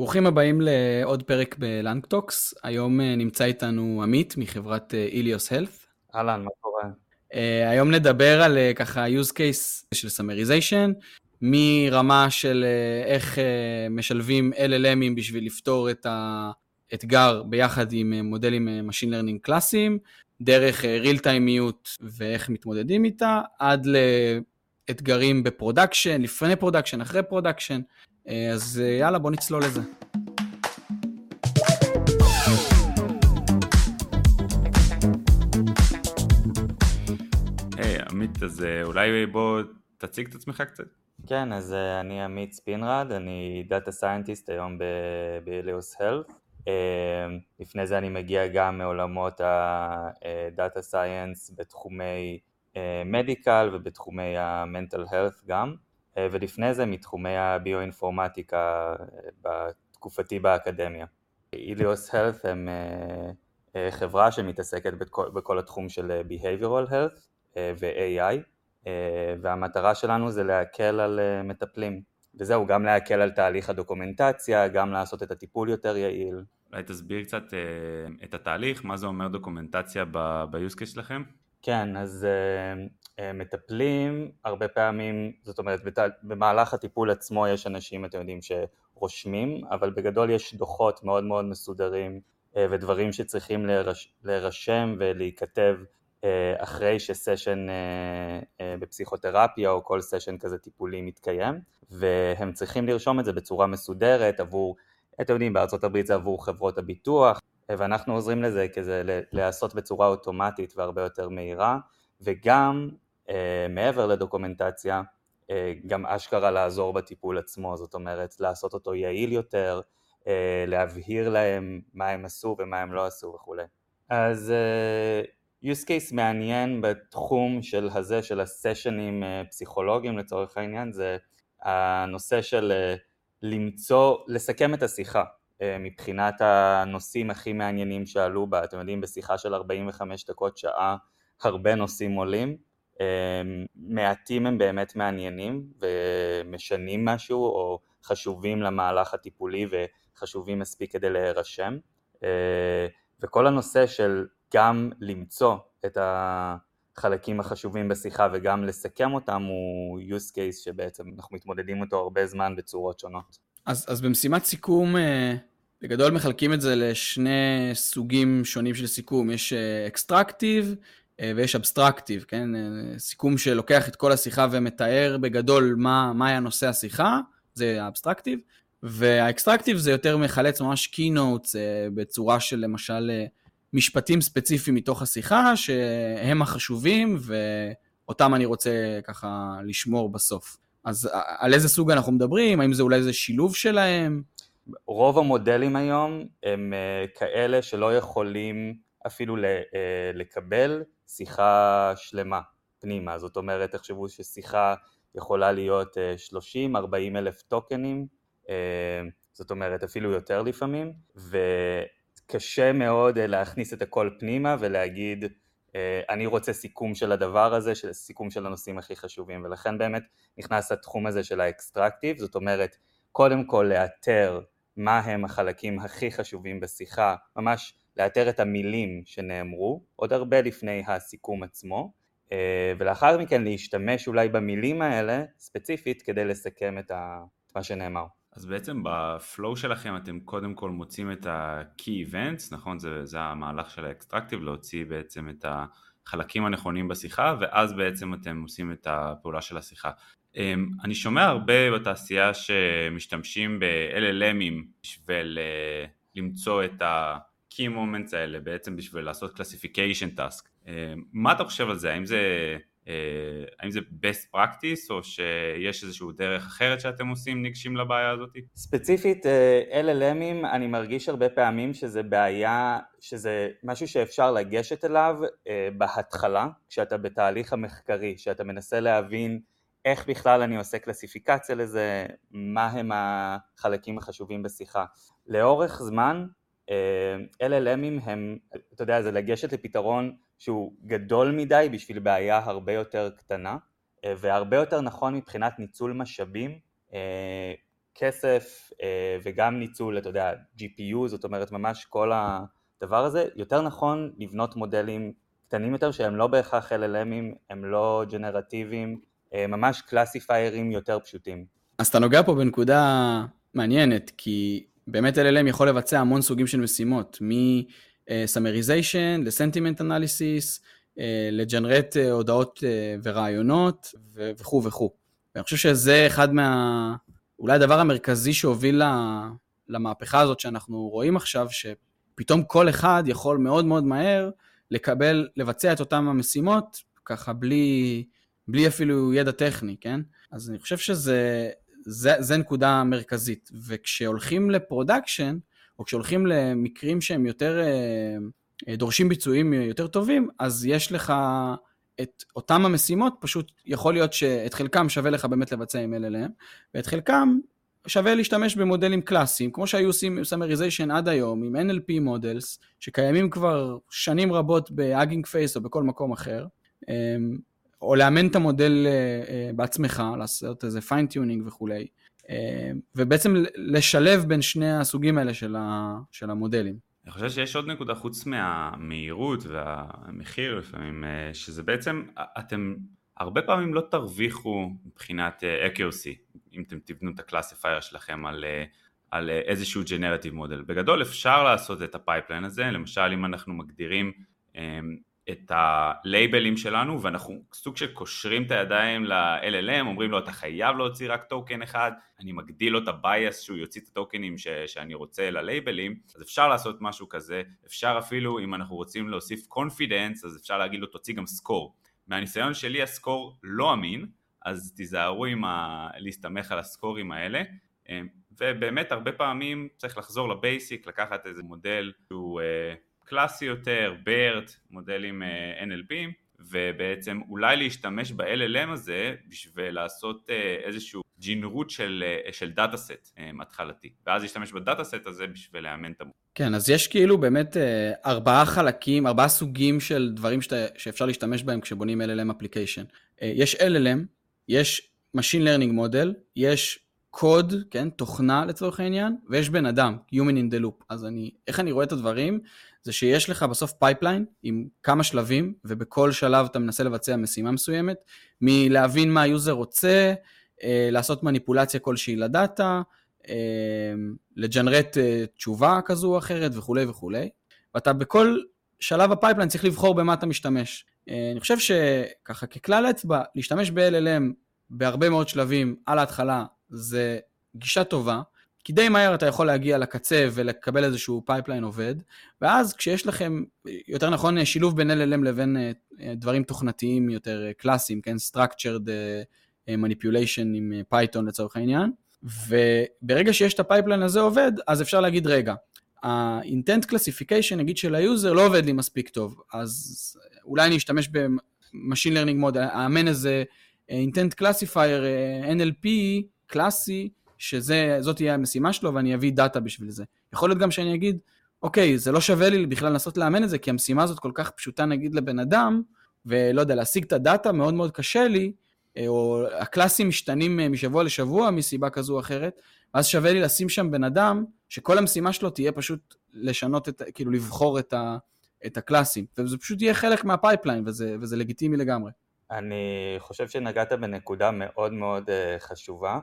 ברוכים הבאים לעוד פרק ב LangTalks. היום אה, נמצא איתנו עמית מחברת Eleos Health. אהלן, מה קורה? היום נדבר על ככה use case של summarization, מרמה של איך משלבים LLM ים בשביל לפתור את האתגר ביחד עם מודלים machine learning קלאסיים, דרך real time יות ואיך מתמודדים איתה, עד לאתגרים ב production, לפני production, אחרי production. אז יאללה, בוא נצלול לזה. היי, hey, עמית, אז אולי בוא תציג את עצמך קצת. כן, אז אני עמית ספינרד, אני data scientist היום ב-Eleos Health. לפני זה אני מגיע גם מעולמות ה data science בתחומי medical ובתחומי ה mental health גם. ולפני זה מתחומי הביואינפורמטיקה בתקופתי באקדמיה. איליוס הלף הם חברה שמתעסקת בכל, בכל התחום של Behavioral Health ו-AI והמטרה שלנו זה להקל על מטפלים וזהו, גם להקל על תהליך הדוקומנטציה, גם לעשות את הטיפול יותר יעיל. אולי תסביר קצת את התהליך, מה זה אומר דוקומנטציה ב-use case שלכם? כן, אז מטפלים הרבה פעמים, זאת אומרת במהלך הטיפול עצמו יש אנשים, אתם יודעים, שרושמים, אבל בגדול יש דוחות מאוד מאוד מסודרים uh, ודברים שצריכים להירש, להירשם ולהיכתב uh, אחרי שסשן בפסיכותרפיה או כל סשן כזה טיפולי מתקיים, והם צריכים לרשום את זה בצורה מסודרת עבור, אתם יודעים, בארצות הברית זה עבור חברות הביטוח, ואנחנו עוזרים לזה כזה להיעשות בצורה אוטומטית והרבה יותר מהירה וגם אה, מעבר לדוקומנטציה אה, גם אשכרה לעזור בטיפול עצמו זאת אומרת לעשות אותו יעיל יותר אה, להבהיר להם מה הם עשו ומה הם לא עשו וכולי אז אה, use case מעניין בתחום של הזה של הסשנים אה, פסיכולוגיים לצורך העניין זה הנושא של אה, למצוא, לסכם את השיחה אה, מבחינת הנושאים הכי מעניינים שעלו בה, אתם יודעים בשיחה של 45 דקות שעה הרבה נושאים עולים, אה, מעטים הם באמת מעניינים ומשנים משהו או חשובים למהלך הטיפולי וחשובים מספיק כדי להירשם אה, וכל הנושא של גם למצוא את החלקים החשובים בשיחה וגם לסכם אותם הוא use case שבעצם אנחנו מתמודדים אותו הרבה זמן בצורות שונות. אז, אז במשימת סיכום בגדול מחלקים את זה לשני סוגים שונים של סיכום, יש אקסטרקטיב אה, ויש abstractive, כן? אה, סיכום שלוקח את כל השיחה ומתאר בגדול מה, מה היה נושא השיחה, זה ה abstractive, וה extractive זה יותר מחלץ ממש key notes אה, בצורה של למשל משפטים ספציפיים מתוך השיחה שהם החשובים ואותם אני רוצה ככה לשמור בסוף. אז על איזה סוג אנחנו מדברים? האם זה אולי איזה שילוב שלהם? רוב המודלים היום הם אה, כאלה שלא יכולים אפילו אה, לקבל שיחה שלמה פנימה, זאת אומרת תחשבו ששיחה יכולה להיות 30-40 אה, אלף טוקנים, זאת אומרת אפילו יותר לפעמים, וקשה מאוד להכניס את הכל פנימה ולהגיד אני רוצה סיכום של הדבר הזה, של סיכום של הנושאים הכי חשובים, ולכן באמת נכנס התחום הזה של ה extractive, זאת אומרת קודם כל לאתר מה הם החלקים הכי חשובים בשיחה, ממש לאתר את המילים שנאמרו, עוד הרבה לפני הסיכום עצמו, אה, ולאחר מכן להשתמש אולי במילים האלה ספציפית כדי לסכם את מה שנאמר. אז בעצם ב flow שלכם אתם קודם כל מוצאים את ה-key events, נכון? זה, זה המהלך של ה extractive, להוציא בעצם את החלקים הנכונים בשיחה, ואז בעצם אתם עושים את הפעולה של השיחה. אמ, אני שומע הרבה בתעשייה שמשתמשים ב-LLMים בשביל אה, למצוא את ה-key moments האלה בעצם בשביל לעשות classification task. אמ, מה אתה חושב על זה? האם זה, אה, האם זה best practice או שיש איזושהי דרך אחרת שאתם עושים ניגשים לבעיה הזאת? ספציפית אה, LLMים אני מרגיש הרבה פעמים שזה בעיה, שזה משהו שאפשר לגשת אליו בהתחלה כשאתה בתהליך המחקרי, שאתה מנסה להבין איך בכלל אני עושה קלסיפיקציה לזה, מה הם החלקים החשובים בשיחה. לאורך זמן אה, LLMים הם, אתה יודע, זה לגשת לפתרון שהוא גדול מדי בשביל בעיה הרבה יותר קטנה אה, והרבה יותר נכון מבחינת ניצול משאבים אה, כסף וגם ניצול, אתה יודע, GPU, זאת אומרת ממש כל הדבר הזה, יותר נכון לבנות מודלים קטנים יותר שהם לא בהכרח LLMים, הם לא ג'נרטיביים, ממש קלאסיפיירים יותר פשוטים. אז אתה נוגע פה בנקודה מעניינת, כי באמת LLM יכול לבצע המון סוגים של משימות, מ-summarization ל-sentiment analysis, לג'נרט הודעות ורעיונות וכו' וכו'. ואני חושב שזה אחד מה... אולי הדבר המרכזי שהוביל למהפכה הזאת שאנחנו רואים עכשיו, שפתאום כל אחד יכול מאוד מאוד מהר לקבל, לבצע את אותן המשימות, ככה בלי, בלי אפילו ידע טכני, כן? אז אני חושב שזה זה, זה נקודה מרכזית. וכשהולכים ל production, או כשהולכים למקרים שהם יותר אה, דורשים ביצועים יותר טובים, אז יש לך את אותם המשימות, פשוט יכול להיות שאת חלקם שווה לך באמת לבצע עם LLM, ואת חלקם שווה להשתמש במודלים קלאסיים, כמו שהיו עושים summarization עד היום, עם NLP models, שקיימים כבר שנים רבות ב-Hugging Face או בכל מקום אחר, אמ, או לאמן את המודל אה, אה, בעצמך, לעשות איזה fine tuning וכולי, אמ, ובעצם לשלב בין שני הסוגים האלה של, ה, של המודלים. אני חושב שיש עוד נקודה חוץ מהמהירות והמחיר לפעמים, אה, שזה בעצם, אתם הרבה פעמים לא תרוויחו מבחינת accuracy, אם אתם תבנו את ה classifier שלכם על, על איזשהו generative model. בגדול אפשר לעשות את ה pipeline הזה, למשל אם אנחנו מגדירים את הלייבלים שלנו ואנחנו סוג של קושרים את הידיים ל-LLM, אומרים לו אתה חייב להוציא רק token אחד, אני מגדיל לו את ה bias שהוא יוציא את הטוקנים ש- שאני רוצה ללייבלים, אז אפשר לעשות משהו כזה, אפשר אפילו אם אנחנו רוצים להוסיף confidence, אז אפשר להגיד לו תוציא גם score. מהניסיון שלי ה score לא אמין, אז תיזהרו עם ה... להסתמך על הסקורים האלה, ובאמת הרבה פעמים צריך לחזור ל basic, לקחת איזה מודל שהוא uh, קלאסי יותר, BERT, מודלים uh, NLP, ובעצם אולי להשתמש ב-LLM הזה בשביל לעשות uh, איזשהו ג'ינרוט של, uh, של data set התחלתי, ואז להשתמש ב data set הזה בשביל לאמן את המודל. כן, אז יש כאילו באמת ארבעה חלקים, ארבעה סוגים של דברים שאתה, שאפשר להשתמש בהם כשבונים LLM application. יש LLM, יש Machine Learning Model, יש קוד, כן, תוכנה לצורך העניין, ויש בן אדם, Human in the Loop. אז אני, איך אני רואה את הדברים? זה שיש לך בסוף pipeline עם כמה שלבים, ובכל שלב אתה מנסה לבצע משימה מסוימת, מלהבין מה ה user רוצה, אה, לעשות מניפולציה כלשהי לדאטה, אה, לג'נרט אה, תשובה כזו או אחרת וכולי וכולי, ואתה בכל שלב ה pipeline צריך לבחור במה אתה משתמש. אה, אני חושב שככה ככלל אצבע, להשתמש ב-LLM בהרבה מאוד שלבים על ההתחלה זה גישה טובה, כי די מהר אתה יכול להגיע לקצה ולקבל איזשהו pipeline עובד, ואז כשיש לכם, יותר נכון, שילוב בין LLM לבין אה, דברים תוכנתיים יותר אה, קלאסיים, כן, structured manipulation עם Python לצורך העניין, וברגע שיש את ה pipeline הזה עובד, אז אפשר להגיד, רגע, ה-intent classification נגיד של ה user לא עובד לי מספיק טוב, אז אולי אני אשתמש ב- machine learning model, אאמן איזה intent classifier אה, NLP קלאסי, שזאת תהיה המשימה שלו ואני אביא דאטה בשביל זה. יכול להיות גם שאני אגיד, אוקיי, זה לא שווה לי בכלל לנסות לאמן את זה, כי המשימה הזאת כל כך פשוטה נגיד לבן אדם, ולא יודע, להשיג את הדאטה מאוד מאוד קשה לי, אה, או ה class ים משתנים אה, משבוע לשבוע מסיבה כזו או אחרת, ואז שווה לי לשים שם בן אדם שכל המשימה שלו תהיה פשוט לשנות את, כאילו לבחור את, ה, את ה class ים, וזה פשוט יהיה חלק מה pipeline, וזה, וזה לגיטימי לגמרי. אני חושב שנגעת בנקודה מאוד מאוד uh, חשובה.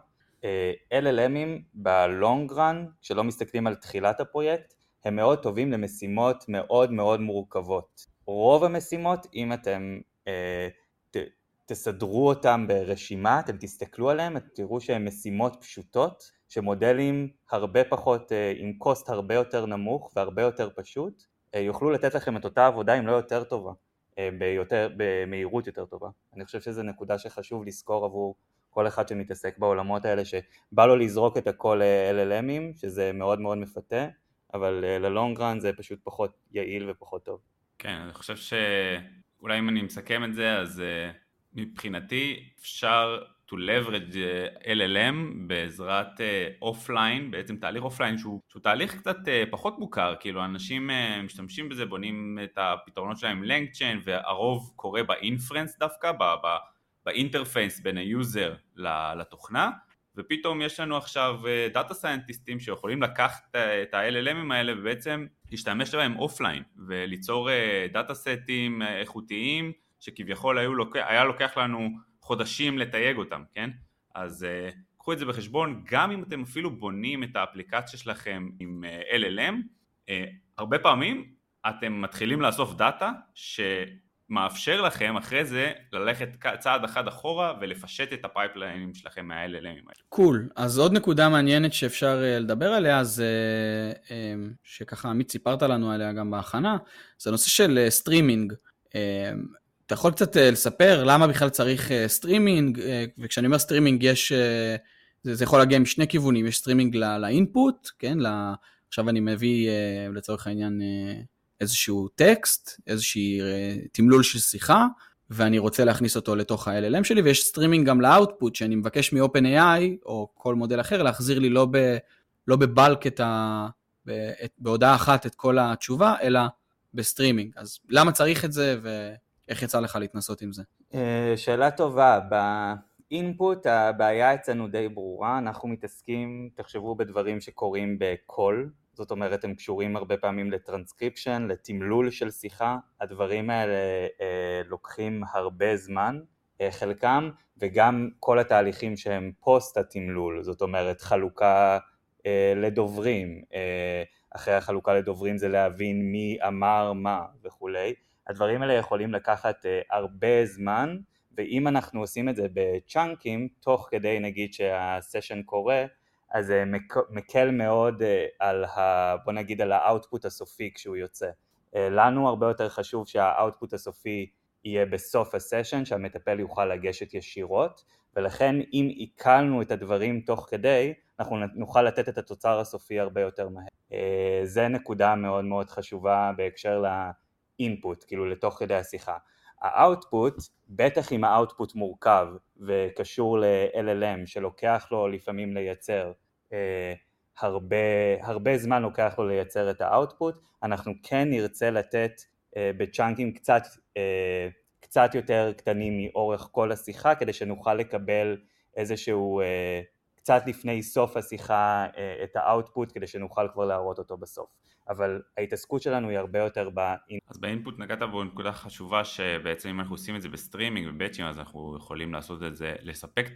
Uh, LLMים בלונג רן, כשלא מסתכלים על תחילת הפרויקט, הם מאוד טובים למשימות מאוד מאוד מורכבות. רוב המשימות, אם אתם uh, ת, תסדרו אותם ברשימה, אתם תסתכלו עליהם, אתם תראו שהן משימות פשוטות, שמודלים הרבה פחות, עם קוסט הרבה יותר נמוך והרבה יותר פשוט, יוכלו לתת לכם את אותה עבודה אם לא יותר טובה, ביותר, במהירות יותר טובה. אני חושב שזו נקודה שחשוב לזכור עבור כל אחד שמתעסק בעולמות האלה, שבא לו לזרוק את הכל LLMים, שזה מאוד מאוד מפתה, אבל ללונג רן זה פשוט פחות יעיל ופחות טוב. כן, אני חושב שאולי אם אני מסכם את זה, אז מבחינתי אפשר to leverage LLM בעזרת offline, בעצם תהליך offline שהוא, שהוא תהליך קצת פחות מוכר, כאילו אנשים משתמשים בזה, בונים את הפתרונות שלהם LangChain והרוב קורה ב inference דווקא, ב interface בין ה user לתוכנה, ופתאום יש לנו עכשיו data scientist ים שיכולים לקחת את ה-LLMים האלה ובעצם להשתמש בהם offline וליצור data set ים איכותיים שכביכול לוקח, היה לוקח לנו חודשים לתייג אותם, כן? אז קחו את זה בחשבון, גם אם אתם אפילו בונים את האפליקציה שלכם עם LLM, הרבה פעמים אתם מתחילים לאסוף דאטה שמאפשר לכם אחרי זה ללכת צעד אחד אחורה ולפשט את ה pipeline ים שלכם מה-LLMים האלה. cool, cool. אז עוד נקודה מעניינת שאפשר אה, לדבר עליה, זה אה, שככה עמית סיפרת לנו עליה גם בהכנה, זה הנושא של סטרימינג. אה, אתה יכול קצת לספר למה בכלל צריך סטרימינג, וכשאני אומר סטרימינג יש, זה, זה יכול להגיע משני כיוונים, יש streaming ל input, כן, עכשיו אני מביא לצורך העניין איזשהו טקסט, איזשהי אה, תמלול של שיחה, ואני רוצה להכניס אותו לתוך ה-LLM שלי, ויש סטרימינג גם ל output, שאני מבקש מ-OpenAI, או כל מודל אחר, להחזיר לי לא, ב, לא בבלק את ה... ב, את, בהודעה אחת את כל התשובה, אלא בסטרימינג. אז למה צריך את זה, ואיך יצא לך להתנסות עם זה? אה, שאלה טובה. ב input הבעיה אצלנו די ברורה, אנחנו מתעסקים, תחשבו בדברים שקורים בקול, זאת אומרת הם קשורים הרבה פעמים לטרנסקריפשן, לתמלול של שיחה, הדברים האלה אה, לוקחים הרבה זמן, אה, חלקם, וגם כל התהליכים שהם פוסט התמלול, זאת אומרת חלוקה אה, לדוברים, אה, אחרי החלוקה לדוברים זה להבין מי אמר מה וכולי, הדברים האלה יכולים לקחת אה, הרבה זמן, ואם אנחנו עושים את זה ב chunk ים, תוך כדי נגיד שה session קורה, אז זה מקל מאוד אה, על ה... בוא נגיד על ה output הסופי כשהוא יוצא. אה, לנו הרבה יותר חשוב שה output הסופי יהיה בסוף ה session, שהמטפל יוכל לגשת ישירות, ולכן אם עיכלנו את הדברים תוך כדי, אנחנו נוכל לתת את התוצר הסופי הרבה יותר מהר. אה, זה נקודה מאוד מאוד חשובה בהקשר ל input, כאילו לתוך כדי השיחה. ה output, בטח אם ה output מורכב וקשור ל-LLM שלוקח לו לפעמים לייצר אה, הרבה, הרבה זמן לוקח לו לייצר את ה output, אנחנו כן נרצה לתת אה, ב chunk ים קצת, אה, קצת יותר קטנים מאורך כל השיחה כדי שנוכל לקבל איזשהו אה, קצת לפני סוף השיחה אה, את ה output כדי שנוכל כבר להראות אותו בסוף. אבל ההתעסקות שלנו היא הרבה יותר ב input. אז ב input נגעת בו נקודה חשובה שבעצם אם אנחנו עושים את זה ב streaming וב batch ים אז אנחנו יכולים לעשות את זה, לספק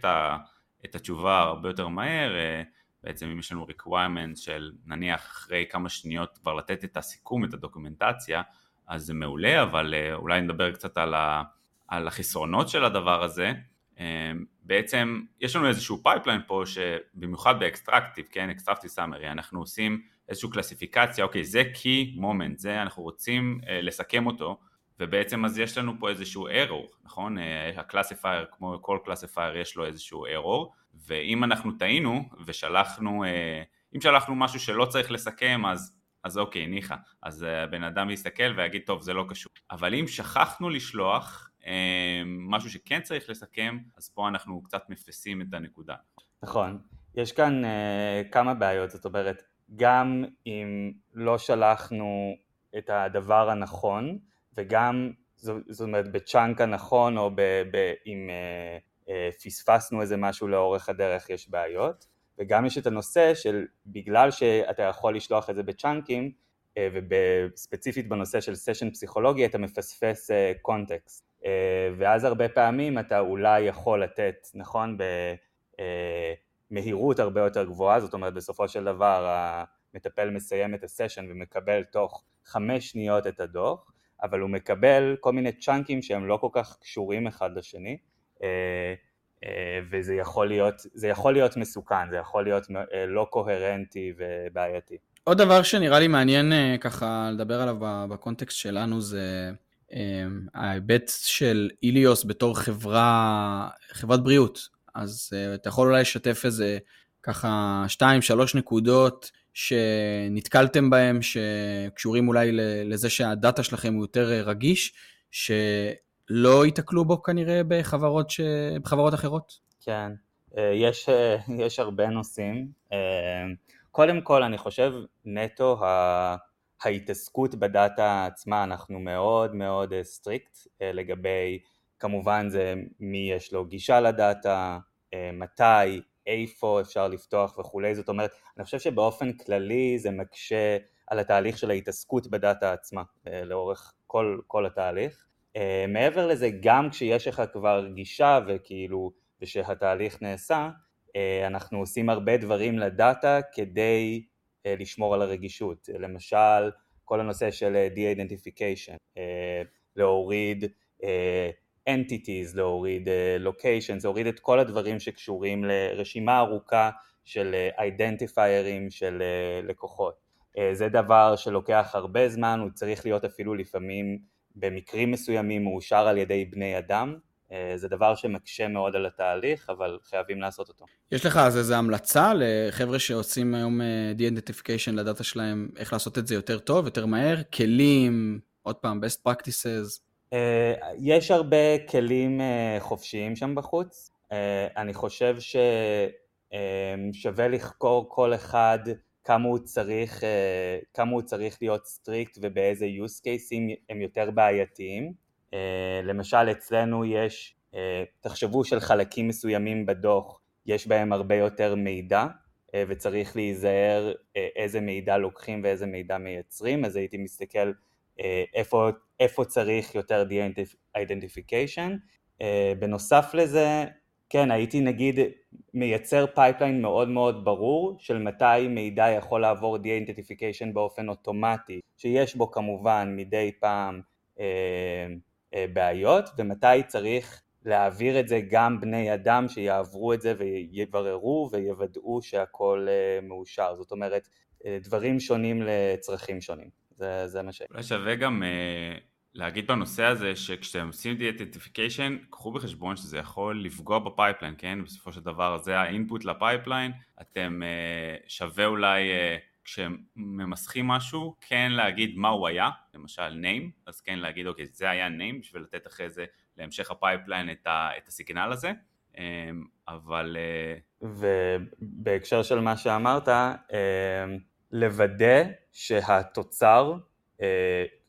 את התשובה הרבה יותר מהר, אה, בעצם אם יש לנו requirement של נניח אחרי כמה שניות כבר לתת את הסיכום, את הדוקומנטציה, אז זה מעולה, אבל אה, אולי נדבר קצת על, ה, על החסרונות של הדבר הזה. אה, בעצם יש לנו איזשהו pipeline פה שבמיוחד ב extractive, כן, extractive summary, אנחנו עושים איזושהי קלסיפיקציה, אוקיי, זה key moment, זה אנחנו רוצים uh, לסכם אותו, ובעצם אז יש לנו פה איזשהו error, נכון? Uh, ה classifier, כמו כל classifier יש לו איזשהו error, ואם אנחנו טעינו ושלחנו, uh, אם שלחנו משהו שלא צריך לסכם, אז, אז אוקיי, ניחא, אז הבן אדם יסתכל ויגיד, טוב, זה לא קשור. אבל אם שכחנו לשלוח uh, משהו שכן צריך לסכם, אז פה אנחנו קצת מפסים את הנקודה. נכון, יש כאן uh, כמה בעיות, זאת אומרת, גם אם לא שלחנו את הדבר הנכון וגם זאת אומרת בצ'אנק הנכון או אם אה, אה, פספסנו איזה משהו לאורך הדרך יש בעיות. וגם יש את הנושא של בגלל שאתה יכול לשלוח את זה בצ'אנקים אה, וספציפית בנושא של סשן פסיכולוגי אתה מפספס קונטקסט אה, אה, ואז הרבה פעמים אתה אולי יכול לתת נכון ב... אה, מהירות הרבה יותר גבוהה, זאת אומרת בסופו של דבר המטפל מסיים את הסשן ומקבל תוך חמש שניות את הדוח, אבל הוא מקבל כל מיני צ'אנקים שהם לא כל כך קשורים אחד לשני, אה, אה, וזה יכול להיות, זה יכול להיות מסוכן, זה יכול להיות אה, לא קוהרנטי ובעייתי. עוד דבר שנראה לי מעניין ככה לדבר עליו בקונטקסט שלנו זה ההיבט של איליוס בתור חברה, חברת בריאות. אז uh, אתה יכול אולי לשתף איזה ככה שתיים, שלוש נקודות שנתקלתם בהם, שקשורים אולי לזה שהדאטה שלכם הוא יותר אה, רגיש, שלא ייתקלו בו כנראה בחברות, ש... בחברות אחרות? כן, אה, יש, יש הרבה נושאים. קודם כל אני חושב נטו ההתעסקות ב data עצמה, אנחנו מאוד מאוד strict לגבי כמובן זה מי יש לו גישה ל data, אה, מתי, איפה אפשר לפתוח וכולי, זאת אומרת, אני חושב שבאופן כללי זה מקשה על התהליך של ההתעסקות בדאטה עצמה, אה, לאורך כל, כל התהליך. אה, מעבר לזה, גם כשיש לך כבר גישה וכאילו, ושהתהליך נעשה, אנחנו עושים הרבה דברים לדאטה כדי לשמור על הרגישות. למשל, כל הנושא של de-identification, להוריד entities, להוריד locations, להוריד את כל הדברים שקשורים לרשימה ארוכה של אידנטיפיירים של לקוחות. אה, זה דבר שלוקח הרבה זמן, הוא צריך להיות אפילו לפעמים במקרים מסוימים מאושר על ידי בני אדם, אה, זה דבר שמקשה מאוד על התהליך, אבל חייבים לעשות אותו. יש לך אז איזו המלצה לחבר'ה שעושים היום אה, de-identification לדאטה שלהם, איך לעשות את זה יותר טוב, יותר מהר? כלים, עוד פעם, best practices? יש הרבה כלים חופשיים שם בחוץ. אני חושב ששווה לחקור כל אחד כמה הוא צריך, אה, כמה הוא צריך להיות strict ובאיזה use cases הם יותר בעייתיים. אה, למשל אצלנו יש, אה, תחשבו של חלקים מסוימים בדוח, יש בהם הרבה יותר מידע וצריך להיזהר איזה מידע לוקחים ואיזה מידע מייצרים, אז הייתי מסתכל איפה, איפה צריך יותר de-identification. בנוסף לזה כן, הייתי נגיד מייצר pipeline מאוד מאוד ברור של מתי מידע יכול לעבור de-identification באופן אוטומטי, שיש בו כמובן מדי פעם אה, אה, בעיות, ומתי צריך להעביר את זה גם בני אדם שיעברו את זה ויבררו ויוודאו שהכל אה, מאושר, זאת אומרת אה, דברים שונים לצרכים שונים, זה, זה מה ש... אולי שווה גם אה, להגיד בנושא הזה שכשאתם עושים de-identification קחו בחשבון שזה יכול לפגוע ב pipeline, כן? בסופו של דבר זה ה input ל pipeline, אתם אה, שווה אולי אה, כשממסכים משהו כן להגיד מה הוא היה, למשל name, אז כן להגיד אוקיי זה היה name בשביל לתת אחרי זה להמשך ה pipeline את, ה, את ה signal הזה, אה, אבל... ובהקשר של מה שאמרת, לוודא שהתוצר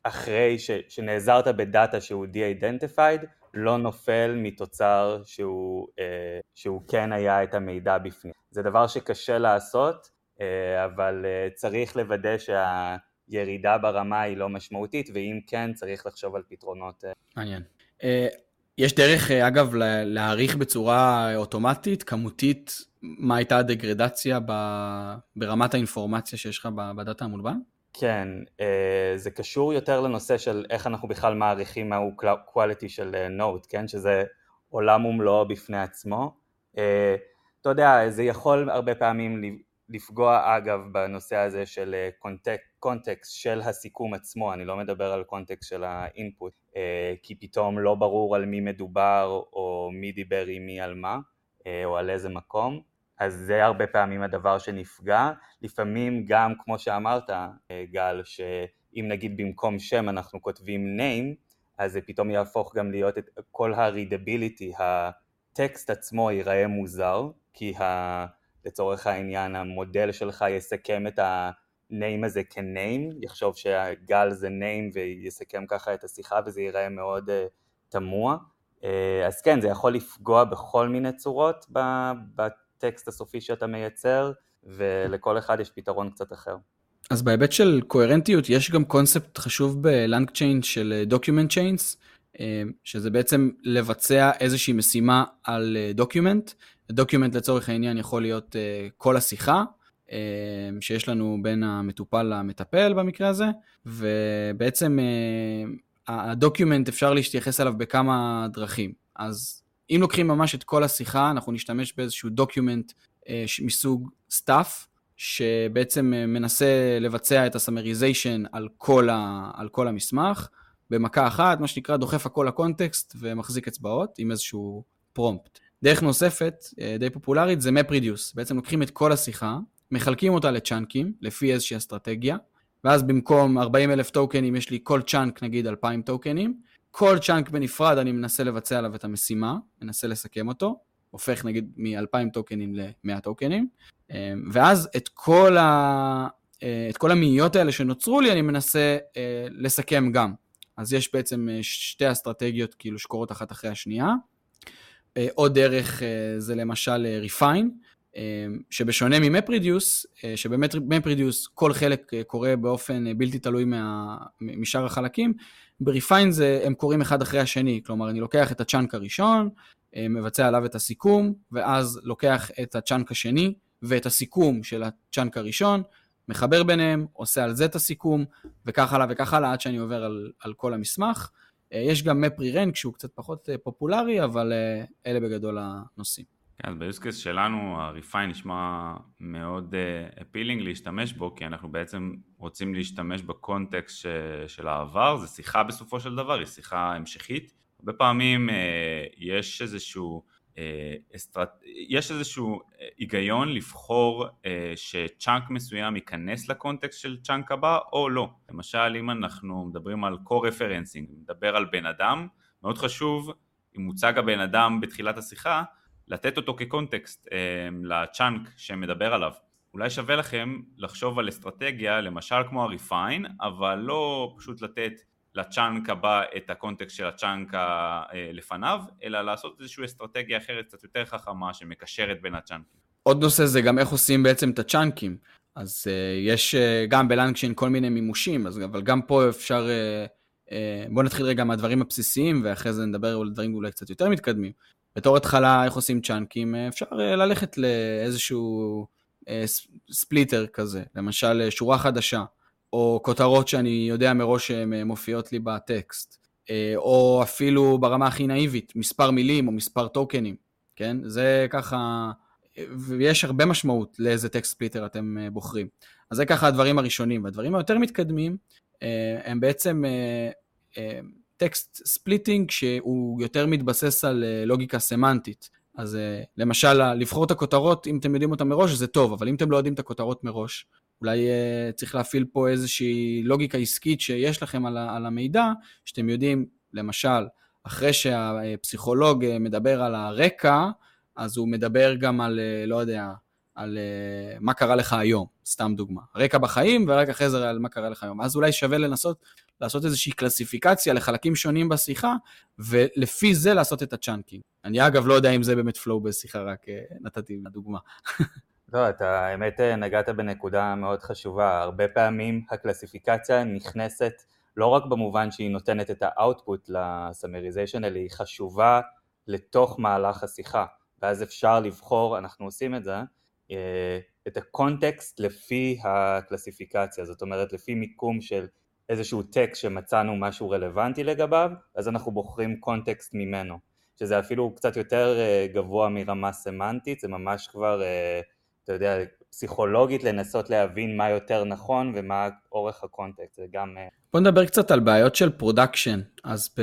אחרי ש, שנעזרת בדאטה שהוא de-identified לא נופל מתוצר שהוא, אה, שהוא כן היה את המידע בפנים. זה דבר שקשה לעשות, אה, אבל אה, צריך לוודא שהירידה ברמה היא לא משמעותית, ואם כן צריך לחשוב על פתרונות. אה. מעניין. אה, יש דרך, אה, אגב, להעריך בצורה אוטומטית, כמותית, מה הייתה הדגרדציה ברמת האינפורמציה שיש לך בדאטה המולבן? כן, אה, זה קשור יותר לנושא של איך אנחנו בכלל מעריכים מהו quality של נוט, כן, שזה עולם ומלואו בפני עצמו. אה, אתה יודע, זה יכול הרבה פעמים לפגוע אגב בנושא הזה של קונטקסט של הסיכום עצמו, אני לא מדבר על קונטקסט של האינפוט, אה, כי פתאום לא ברור על מי מדובר או מי דיבר עם מי על מה או על איזה מקום. אז זה הרבה פעמים הדבר שנפגע, לפעמים גם כמו שאמרת אה, גל, שאם נגיד במקום שם אנחנו כותבים name, אז זה פתאום יהפוך גם להיות את כל ה-readability, הטקסט עצמו ייראה מוזר, כי ה, לצורך העניין המודל שלך יסכם את ה-name הזה כ-name, יחשוב שהקול זה name ויסכם ככה את השיחה וזה ייראה מאוד uh, תמוה. Uh, אז כן, זה יכול לפגוע בכל מיני צורות הטקסט הסופי שאתה מייצר, ולכל אחד יש פתרון קצת אחר. אז בהיבט של קוהרנטיות, יש גם קונספט חשוב ב LangChain של document אה, chains, אה, שזה בעצם לבצע איזושהי משימה על document. אה, document לצורך העניין יכול להיות כל השיחה, שיש לנו בין המטופל למטפל במקרה הזה, ובעצם ה document אפשר להתייחס אליו בכמה דרכים. אז אם לוקחים ממש את כל השיחה, אנחנו נשתמש באיזשהו document אה, מסוג stuff, שבעצם אה, מנסה לבצע את ה summarization על, על כל המסמך, במכה אחת, מה שנקרא דוחף הכל ל context ומחזיק אצבעות עם איזשהו prompt. דרך נוספת, אה, די פופולרית, זה MapReduce. בעצם לוקחים את כל השיחה, מחלקים אותה לצ'אנקים, לפי איזושהי אסטרטגיה, ואז במקום 40 אלף טוקנים יש לי כל chunk נגיד 2,000 טוקנים, כל chunk בנפרד אני מנסה לבצע עליו את המשימה, מנסה לסכם אותו, הופך נגיד מ-2,000 טוקנים ל-100 טוקנים, אמ, ואז את כל, ה... אה, את כל המאיות האלה שנוצרו לי אני מנסה אה, לסכם גם. אז יש בעצם אה, שתי אסטרטגיות כאילו שקורות אחת אחרי השנייה. עוד דרך זה למשל refine, שבשונה מ MapReduce, שבאמת MapReduce כל חלק קורה באופן בלתי תלוי מה, משאר החלקים, ב refine זה, הם קורים אחד אחרי השני, כלומר אני לוקח את ה chunk הראשון, מבצע עליו את הסיכום, ואז לוקח את ה chunk השני ואת הסיכום של ה chunk הראשון, מחבר ביניהם, עושה על זה את הסיכום, וכך הלאה וכך הלאה עד שאני עובר על, על כל המסמך. יש גם מפרי רנק שהוא קצת פחות פופולרי, אבל אלה בגדול הנושאים. כן, אז ביוסקס שלנו ה-refine נשמע מאוד אפילינג uh, להשתמש בו, כי אנחנו בעצם רוצים להשתמש בקונטקסט ש... של העבר, זה שיחה בסופו של דבר, היא שיחה המשכית. הרבה פעמים uh, יש איזשהו, uh, אסטרט... יש איזשהו היגיון לבחור uh, ש chunk מסוים ייכנס ל context של chunk הבא או לא. למשל אם אנחנו מדברים על co-referencing, נדבר על בן אדם, מאוד חשוב אם מוצג הבן אדם בתחילת השיחה, לתת אותו כ context אה, ל chunk שמדבר עליו. אולי שווה לכם לחשוב על אסטרטגיה, למשל כמו ה-refine, אבל לא פשוט לתת ל chunk הבא את ה context של ה chunk לפניו, אלא לעשות איזושהי אסטרטגיה אחרת קצת יותר חכמה שמקשרת בין הצ'אנקים. עוד נושא זה גם איך עושים בעצם את הצ'אנקים. אז uh, יש uh, גם בלנקשין כל מיני מימושים, אז, אבל גם פה אפשר... Uh, uh, בואו נתחיל רגע מהדברים הבסיסיים, ואחרי זה נדבר על דברים אולי קצת יותר מתקדמים. בתור התחלה, איך עושים צ'אנקים, אפשר אה, ללכת לאיזשהו אה, ספליטר כזה, למשל אה, שורה חדשה, או כותרות שאני יודע מראש שהן מופיעות לי בטקסט, או אפילו ברמה הכי נאיבית, מספר מילים או מספר טוקנים, כן? זה ככה, ויש הרבה משמעות לאיזה text splitter אתם בוחרים. אז זה ככה הדברים הראשונים. והדברים היותר מתקדמים, הם בעצם text splitting שהוא יותר מתבסס על אה, לוגיקה סמנטית. אז אה, למשל, לבחור את הכותרות, אם אתם יודעים אותן מראש, זה טוב, אבל אם אתם לא יודעים את הכותרות מראש, אולי uh, צריך להפעיל פה איזושהי לוגיקה עסקית שיש לכם על, המידע, שאתם יודעים, למשל, אחרי שהפסיכולוג מדבר על הרקע, אז הוא מדבר גם על, לא יודע, על מה קרה לך היום, סתם דוגמה. רקע בחיים ורק אחרי זה על מה קרה לך היום. אז אולי שווה לנסות לעשות איזושהי קלסיפיקציה לחלקים שונים בשיחה, ולפי זה לעשות את ה chunking. אני אגב לא יודע אם זה באמת flow בשיחה, רק uh, נתתי דוגמה. לא, אתה האמת אה, נגעת בנקודה מאוד חשובה. הרבה פעמים הקלסיפיקציה נכנסת לא רק במובן שהיא נותנת את ה output ל summarization, אלא היא חשובה לתוך מהלך השיחה. ואז אפשר לבחור, אנחנו עושים את זה, אה, את ה context לפי הקלסיפיקציה, זאת אומרת לפי מיקום של איזשהו טקסט שמצאנו משהו רלוונטי לגביו, אז אנחנו בוחרים context ממנו, שזה אפילו קצת יותר אה, גבוה מרמה סמנטית, זה ממש כבר, אה, אתה יודע, פסיכולוגית לנסות להבין מה יותר נכון ומה אורך ה context, זה גם... בוא נדבר קצת על בעיות של production, אז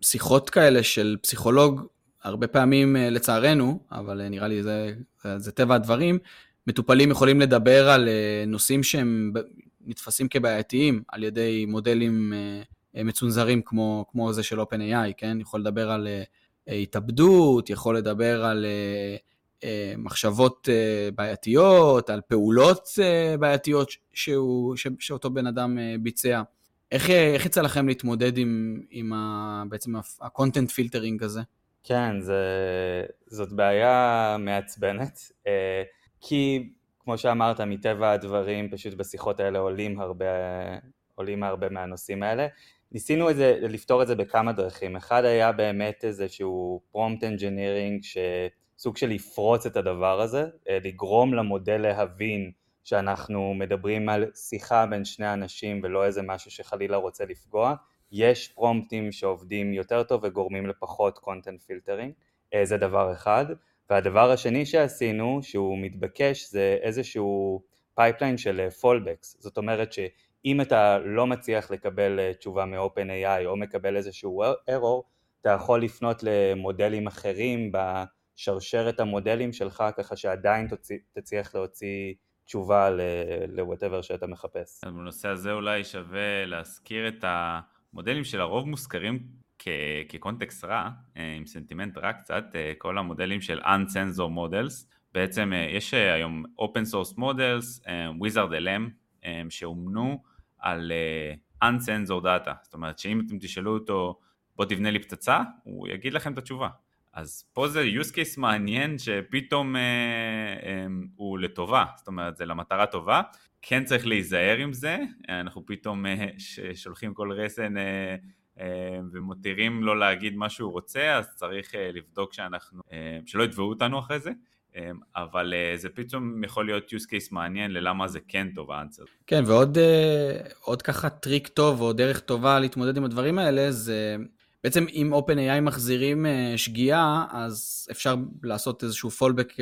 בשיחות כאלה של פסיכולוג הרבה פעמים אה, לצערנו, אבל אה, נראה לי זה, זה טבע הדברים, מטופלים יכולים לדבר על אה, נושאים שהם נתפסים כבעייתיים על ידי מודלים מצונזרים כמו, כמו זה של OpenAI, כן? יכול לדבר על התאבדות, יכול לדבר על מחשבות בעייתיות, על פעולות בעייתיות שהוא, שאותו בן אדם ביצע. איך, איך יצא לכם להתמודד עם, עם ה, בעצם ה-content filtering הזה? כן, זה, זאת בעיה מעצבנת, אה, כי כמו שאמרת, מטבע הדברים, פשוט בשיחות האלה עולים הרבה, עולים הרבה מהנושאים האלה. ניסינו את זה, לפתור את זה בכמה דרכים. אחד היה באמת איזשהו prompt engineering, שסוג של לפרוץ את הדבר הזה, אה, לגרום למודל להבין שאנחנו מדברים על שיחה בין שני אנשים ולא איזה משהו שחלילה רוצה לפגוע. יש פרומפטים שעובדים יותר טוב וגורמים לפחות content filtering, אה, זה דבר אחד. והדבר השני שעשינו, שהוא מתבקש, זה איזשהו pipeline של fallbacks. אה, זאת אומרת שאם אתה לא מצליח לקבל אה, תשובה מ-OpenAI או מקבל איזשהו error, אתה יכול לפנות למודלים אחרים בשרשרת המודלים שלך, ככה שעדיין תצליח להוציא תשובה ל-whatever שאתה מחפש. אז בנושא הזה אולי שווה להזכיר את ה... מודלים שלרוב מוזכרים כקונטקסט רע, אה, עם סנטימנט רע קצת, אה, כל המודלים של Unsensor Models, בעצם אה, יש היום Open Source Models, Wizard LM, שאומנו על Unsensor Data, זאת אומרת שאם אתם תשאלו אותו בוא תבנה לי פצצה, הוא יגיד לכם את התשובה. אז פה זה use case מעניין שפתאום אה, אה, הוא לטובה, זאת אומרת זה למטרה טובה, כן צריך להיזהר עם זה, אנחנו פתאום אה, שולחים כל רסן אה, אה, ומותירים לו להגיד מה שהוא רוצה, אז צריך לבדוק שאנחנו, שלא יתבעו אותנו אחרי זה. אבל זה פתאום יכול להיות use case מעניין ללמה זה כן טוב האנסר. כן, ועוד עוד ככה טריק טוב או דרך טובה להתמודד עם הדברים האלה, זה בעצם אם OpenAI מחזירים אה, שגיאה, אז אפשר לעשות איזשהו פולבק,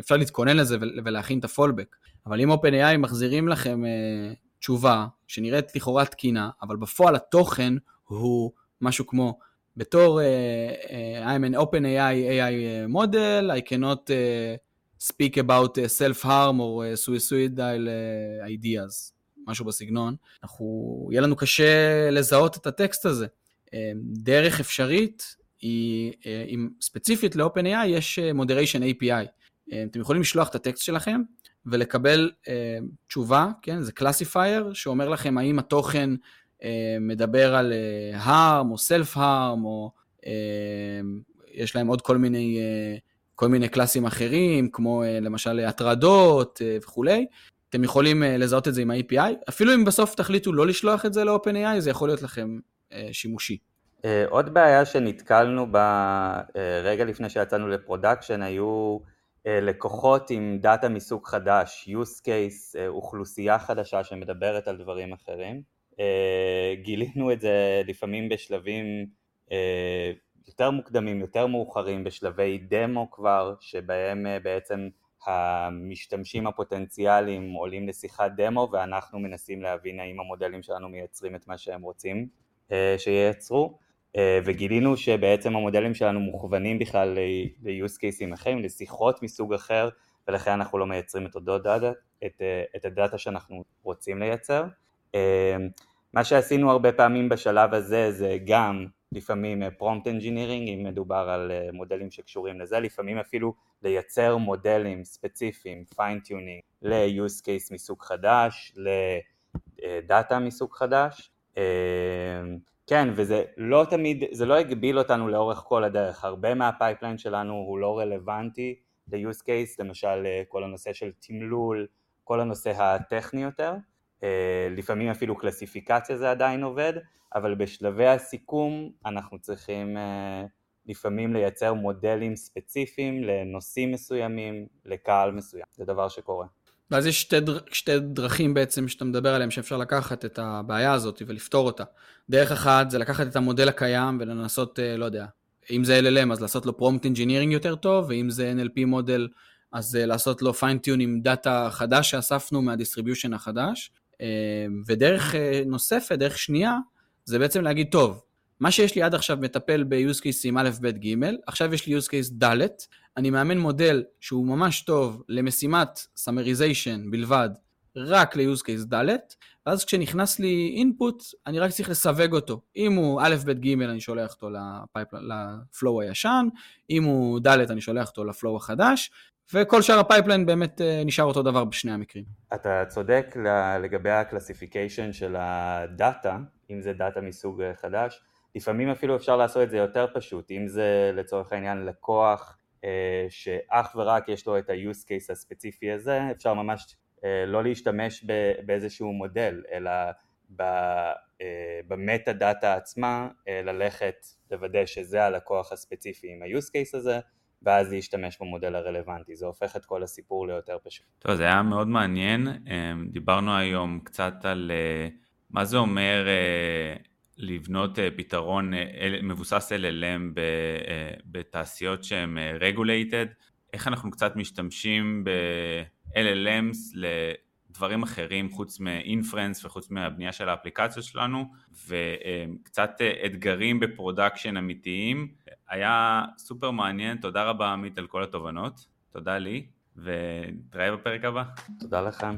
אפשר להתכונן לזה ולהכין את הפולבק. אבל אם OpenAI מחזירים לכם תשובה שנראית לכאורה תקינה, אבל בפועל התוכן הוא משהו כמו בתור I'm an open AI model, I cannot speak about self-harm or suicidal ideas, משהו בסגנון. אנחנו, יהיה לנו קשה לזהות את הטקסט הזה. Uh, דרך אפשרית היא, uh, עם, ספציפית ל-OpenAI יש uh, moderation API. Uh, אתם יכולים לשלוח את הטקסט שלכם ולקבל uh, תשובה, כן? זה classifier שאומר לכם האם התוכן אה, מדבר על אה, harm או self-harm, או אה, יש להם עוד כל מיני, כל מיני קלאסים אחרים, כמו למשל הטרדות וכולי. אתם יכולים לזהות את זה עם ה-API, אפילו אם בסוף תחליטו לא לשלוח את זה ל-OpenAI, זה יכול להיות לכם שימושי. עוד בעיה שנתקלנו בה רגע לפני שיצאנו ל-production היו לקוחות עם דאטה מסוג חדש, use case, אוכלוסייה חדשה שמדברת על דברים אחרים. אה, גילינו את זה לפעמים בשלבים אה, יותר מוקדמים, יותר מאוחרים, בשלבי דמו כבר, שבהם אה, בעצם המשתמשים הפוטנציאליים עולים לשיחת דמו ואנחנו מנסים להבין האם המודלים שלנו מייצרים את מה שהם רוצים שייצרו וגילינו שבעצם המודלים שלנו מוכוונים בכלל ל-use cases אחרים, לשיחות מסוג אחר ולכן אנחנו לא מייצרים את אותו דאטה, את, את הדאטה שאנחנו רוצים לייצר מה שעשינו הרבה פעמים בשלב הזה זה גם לפעמים אה, engineering אם מדובר על אה, מודלים שקשורים לזה, לפעמים אפילו לייצר מודלים ספציפיים, fine-tuning, ל-use case מסוג חדש, לדאטה אה, מסוג חדש. כן, וזה לא תמיד, זה לא הגביל אותנו לאורך כל הדרך, הרבה מה-pipeline שלנו הוא לא רלוונטי ל-use case, למשל כל הנושא של תמלול, כל הנושא הטכני יותר. אה, לפעמים אפילו קלסיפיקציה זה עדיין עובד, אבל בשלבי הסיכום אנחנו צריכים אה, לפעמים לייצר מודלים ספציפיים לנושאים מסוימים, לקהל מסוים, זה דבר שקורה. ואז יש שתי, דר... שתי דרכים בעצם שאתה מדבר עליהן שאפשר לקחת את הבעיה הזאת ולפתור אותה. דרך אחת זה לקחת את המודל הקיים ולנסות, אה, לא יודע, אם זה LLM אז לעשות לו prompt engineering יותר טוב, ואם זה NLP model אז לעשות לו fine-tune עם דאטה חדש שאספנו מה-distribution החדש. אמ, ודרך אה, נוספת, דרך שנייה, זה בעצם להגיד, טוב, מה שיש לי עד עכשיו מטפל ב-use case עם א', ב', ג', עכשיו יש לי use case ד', אני מאמן מודל שהוא ממש טוב למשימת summarization בלבד, רק ל-use case ד', ואז כשנכנס לי input, אני רק צריך לסווג אותו. אם הוא א', ב', ג', אני שולח אותו ל-flow הישן, אם הוא ד', אני שולח אותו ל-flow החדש, וכל שאר ה-pipeline באמת אה, נשאר אותו דבר בשני המקרים. אתה צודק לגבי ה-classification של הדאטה, אם זה דאטה מסוג אה, חדש, לפעמים אפילו אפשר לעשות את זה יותר פשוט, אם זה לצורך העניין לקוח שאך ורק יש לו את ה-use case הספציפי הזה, אפשר ממש לא להשתמש באיזשהו מודל, אלא ב-metadata עצמה ללכת לוודא שזה הלקוח הספציפי עם ה-use case הזה ואז להשתמש במודל הרלוונטי, זה הופך את כל הסיפור ליותר פשוט. טוב, זה היה מאוד מעניין, אמ, דיברנו היום קצת על אה, מה זה אומר אה, לבנות אה, פתרון מבוסס LLM בתעשיות שהן regulated, איך אנחנו קצת משתמשים ב-LLMs לדברים אחרים חוץ מ-inference וחוץ מהבנייה של האפליקציות שלנו? וקצת אתגרים ב-production אמיתיים? היה סופר מעניין, תודה רבה עמית על כל התובנות, תודה לי, ונתראה בפרק הבא. תודה לכם.